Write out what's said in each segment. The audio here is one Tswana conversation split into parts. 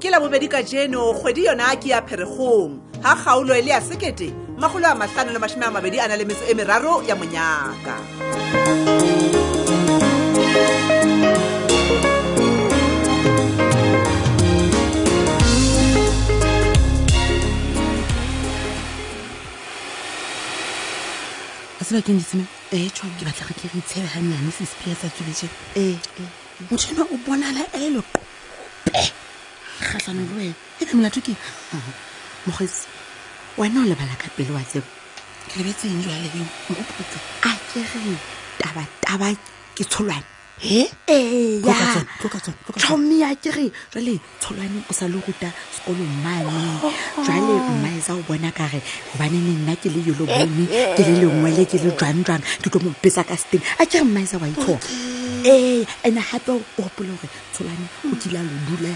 ke la bobedi ka jeno kgwedi yona ke ya pheregong ga kgaolo e le ya sekete magolo a matlhano le masome a mabedi a na le metso e meraro ya monyaka a se bakeng ditseme ee tšhwa ke batla go ke re itshebe ga nnyane sespia sa tsweletse ee motho ena o bonala a e lope kgatlhano le wena e be molato ke mokgwetsi wena o lebala ka pele wa tsebo ke lebetseng jwa lebeng mogopotso a ke re tabataba ke tsholwane he ee Tloga tsone, tloga tsone, tloga tsone. tlhomme ya ke re jale tsholwane o sa le ruta sekolong mane jale mmaesa o bona ka re gobane ne nna ke le yolo bone ke le lengwe le ke le jwang jwang ke tlo mo besa ka seteng a ke re mmaesa wa itshoga ee ene gape o gopole gore tsholwane o kile a lo dula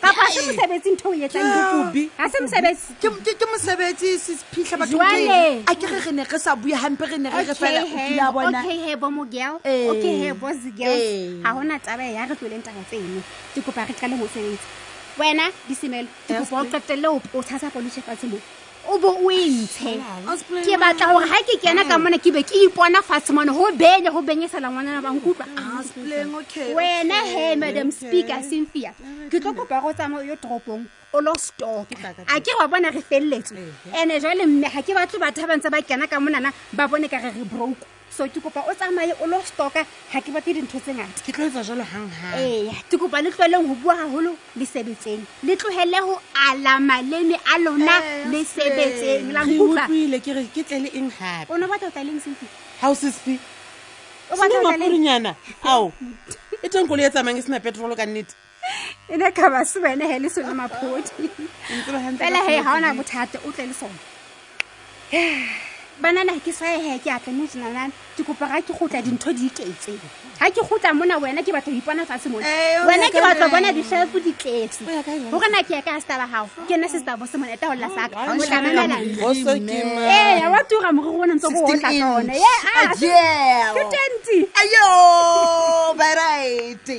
papa se mosebetsi ntho o etsang bokobi ga se mosebetsi ke mosebetsi sephitlha bathoale a ke re re ne re sa bue gampe re ne re re fela ya bona okay he bo mogel eh. okay he bo zigel ga eh. gona taba ya re tloleng taba tseno ke kopa re qale mosebetsi wena disemelo ke kopa o qetelele o tshasa polise fatshe mo o bo o e ntshe ke batla gore ga ke kena ka mona ke be ke ipona fatshe mone go benye go benyesela ngwanana ba nkutlwa wena he madam speaker cynthia ke tlo kopa go tsamaye yo toropong o lo stop a ke wa bona re feleletswe ande jale mme ga ke batle batho ba bantse ba kena ka monana ba bone ka re re broke so ke kopa o tsamaye o lo stoka ga ke batle dintho tse ngata ke tlo etsa jalo ganggang ee ke kopa le tlweleng go bua gagolo le sebetseng le tlogele go ala maleme a lona le sebetseng lakutlwile ke re ke tle le eng gape o ne batla o tlaleng sefi ga o sesfi seno makurunyana ao e teng kolo e tsamayng e sena petrolo ka nnete e ne ka ba se wene he le sone maphodi fela he ga ona bothata o tle le sone banana ke sae he ke atle mo senanane ke kopa ga ke gotla dintho di iketseng ga ke gotla mona wena ke batla go ipona fatshe mone eh, wena ke batla bona dishelfo di tletse go gona ke ya ka seta ba gago ke nna seseta bose mone eta golela saka o tlamelela wa tura mogo go nentse go otla ka one ye a ke twenty ayo baraete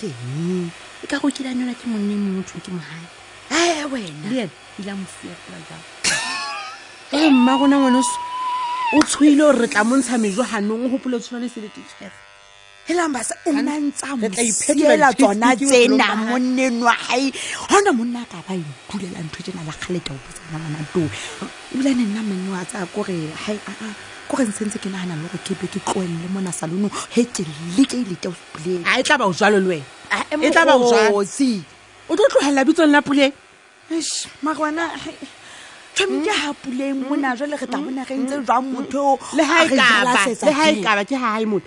teng e ka go kilang yona ke monne mongwe thong ke mogale ae wena le ene ile a mosia fela jang ee mma rona ngwanoso o tshwile gore re tla montsha mejo ganong o gopole tshwana le sele tichere helang ba se o na ntsa Re tla iphetola mosiela tsona lipstick mo pelong tsena ya hae. monnenwa gae gona monna a ka ba ipulela ntho tsena la kgale ka o botsa ngwana too ebile ne nna menne wa tsaya kore hai aa kore ntse ntse ke nagana le gore ke be ke tloelele mo nasalono he ke leke e lete puleng a e tla ba o jalo le wena Ah, e tla ba o jalo mogosi. o tlo tlogelela bitsong la puleng Eish, mara wena hai, tshwami ke ha puleng mona jale re tla mona re ntse jwang motho o le ga a e re kaba jalasetsa le ga e pele. kaba ke ga ga e mone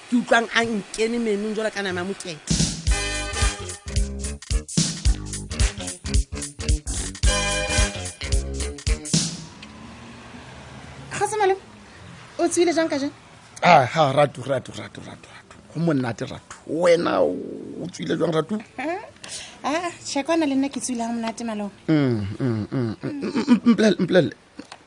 ke utlwang a nkene menong jalo ka nama mokete o tswile jang ka jang ah, ha ratu ratu ratu ratu ratu go monate ratu wena o tswile jang ratu ah, shekwana le nna ke tswile ga monate malong mm, mm, mm, mpolele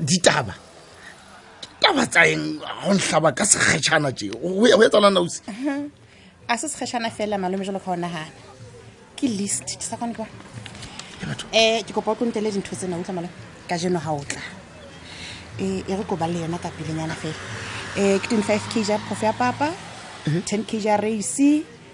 ditaba taba tsaeng go ntlhaba ka sekgetšhana je o etsalang nausi a se sekgetšhana fela malome jalo ka o nagana ke list ke sa kwane kwa um ke kopa o tlontele dintho tsena utlwa malome ka jeno ga o tla e re koba le yona ka pelenyana fela um ke twenty-five kg ya phofe ya papa ten kg ya race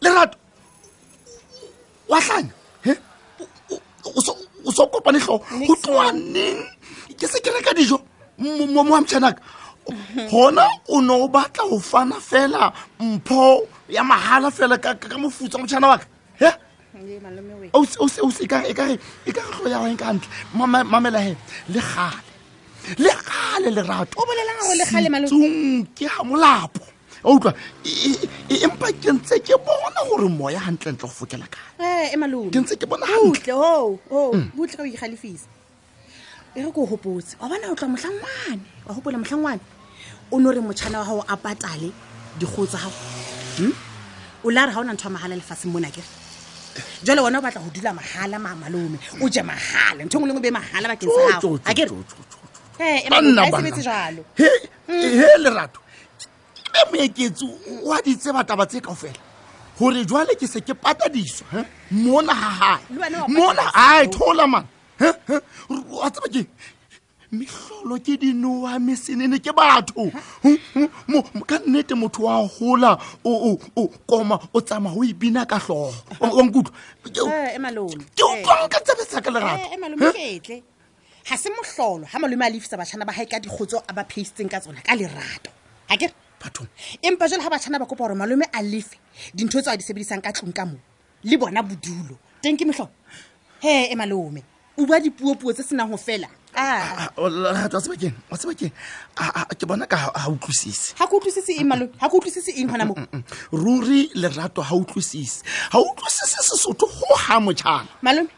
lerato wa tlanya o so kopane tlhogo go tloa neng ke se ke reka dijo mo moamtšhanaka gona o ne o batla go fana fela mpho ya mahala fela ka mofutsa motšhana waka he e kare tlo ya reng ka ntle mamelage le gale le gale lerato tsung ke ga molapo o utlwa empa ke ntse ke bona gore moya gantlentle go fokela kae eh, ke ntse ke bona gantle o mm. butle ka o igalefisa e re ko gopotse wa bona o tlwa motlhangwane wa gopola motlhangwane o no re motšhana wa gago a patale digo tsa gago hmm? o la re ga o na ntho ya magala lefatsheng mona kere jale wona o batla go dula magala mamalome o je magala ntho e ngwe lengwe be magala bakeng sa gago a kere ee, ee, jalo he lerato e moeketsi o a di tseba taba tse kao fela gore jwale ke se ke patadiso mona ga gae mona ae thola man a tseba ke metlholo ke dinoa mesenene ke batho ka nnete motho wa gola o koma o tsamaya o ipina ka tlhogo wa nkutlwa ke utlwang ka tsebetsa ka lerato ga se motlholo ga malome a lefisa batšhana ba gae ka dikgotso a ba phaisitseng ka tsona ka lerato ga ke bathong empa jale ga batšhana ba kopa gore malome a lefe dintho tse a di sebedisang ka tlong ka mo le bona bodulo teng ke metlho he e malome o bua dipuopuo tse senang go fela ah. ah, lerato sebakeng wa sebakeng ke bona ka ga utlwisise ga ko utlwisise eng malome ga ko utlwisise eng gona mo mm, mm, mm, ruri lerato ga utlwisise ga utlwisise sesotho go ga motšhana malome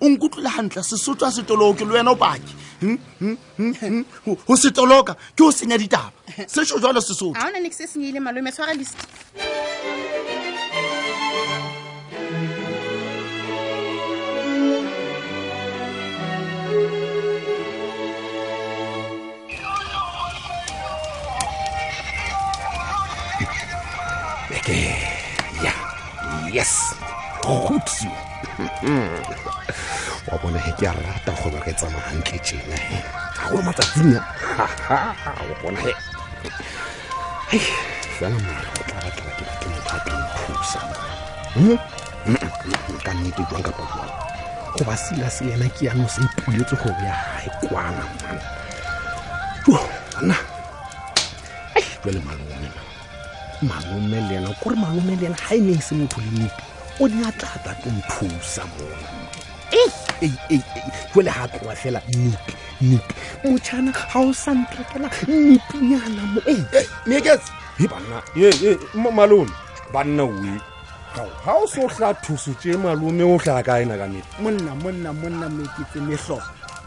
o nkutlwile gantle sesotho a setoloo ke le wena o paki hmm, hmm, hmm, o setoloka ke o senya ditaba sesho jalo sesotho Yes. Route wa bona he ke a rata kgwebo ke tsamaya gantle tjena he ga go matsatsing wa bona he hei fela mara o tla batla ke batle motho a teng thusa hmm? ka nnete jwang kapa jwang go ba sila se yena ke yanong se ipuletse kgwebo ya gae kwana mona jona jale malone malome le ena kore malome le ena ga e ne e se motho le mopi o ne a tlata ko nthusa mona jale ga tloa fela nipi nipi motšhana ga o sa ntrekela nipinyana mo meketse e banna malome banna oe ga o se o tla thuso tse malome o tla kaena ka mete monna monna monna meketse metlhogo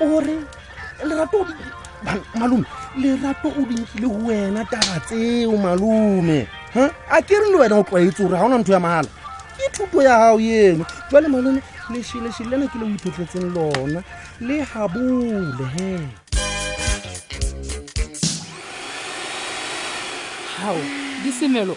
ore lerato malome lerato o dinkile go wena taba tseo malome a ke re le wena o tlwaetse gore ga o na ntho ya mahala ke thuto ya gago eno jale malome lešeleše lena ke le o iphetletseng lona le gabole he gao disemelo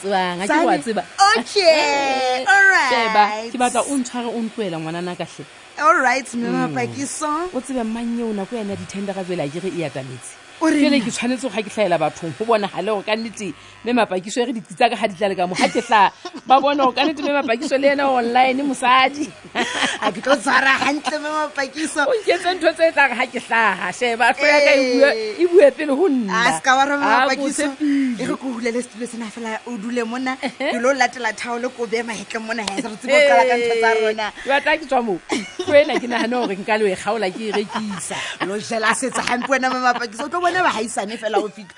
tswang a ke go a tseba okay eh, all right sheba ke batla o ntshware o ntloela ngwana na ka hle all right mme mm. papa ke so o tsebe mmang eo nako yana di-tender ka tswela ke re e atametse jale ke tshwanetse ga ke tlhaela bathong go bona gale gore ka nnete mme mapakiso e re dititsa ka ga ditlale ka mo ga ke tla ba bone gore ka nnete mme mapakiso le ena online mosadi a ke tlo tshwara gantle mo mapakiso o nketse ntho tse e tlang ga ke tlhaga sheba tlo ya ka e bua- e bue pele go nna a se ka wa roma Ah, mapakiso botshepile. e re ko hulele setulo sena fela o dule mona ke lo latela thaolo ko beye magetleng mona ga se re tsebo kala ka ntho tsa rona Ke batla ke tswa moo ko ena ke nagane gore nka lo e kgaola ke e rekisa lo jela setsa gampe wena mo mapakiso o tlo bone bagaisane fela o fitlha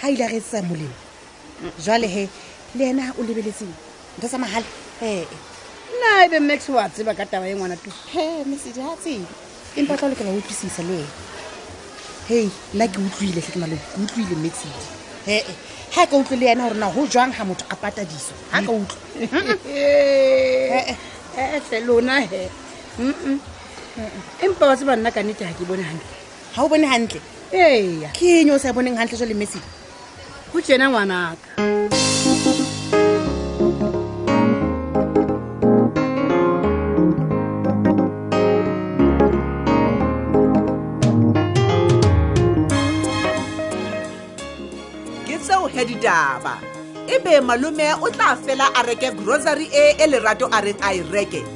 ga ile a re etsetsa molemo jwale he le ena o lebeletseng ntho tsa magale ee nna ebe max wa tseba ka taba e ngwana tu he mesedi a tsebe empa tla lokela utlwisisa le ena hei nna ke utlwile tlhe ke malome ke utlwile metsedi ee ga ka utlwe le ena gore na go jwang ga motho a patadiso ga ka utlwe ee lona he empa wa tseba nna ka nete ga ke bone gantle ga o bone gantle eya ke eng o sa boneng gantle jale messi go tsena ngwanaka ditaba e be malome o tla fela a reke grocery e e lerato a reng a e reke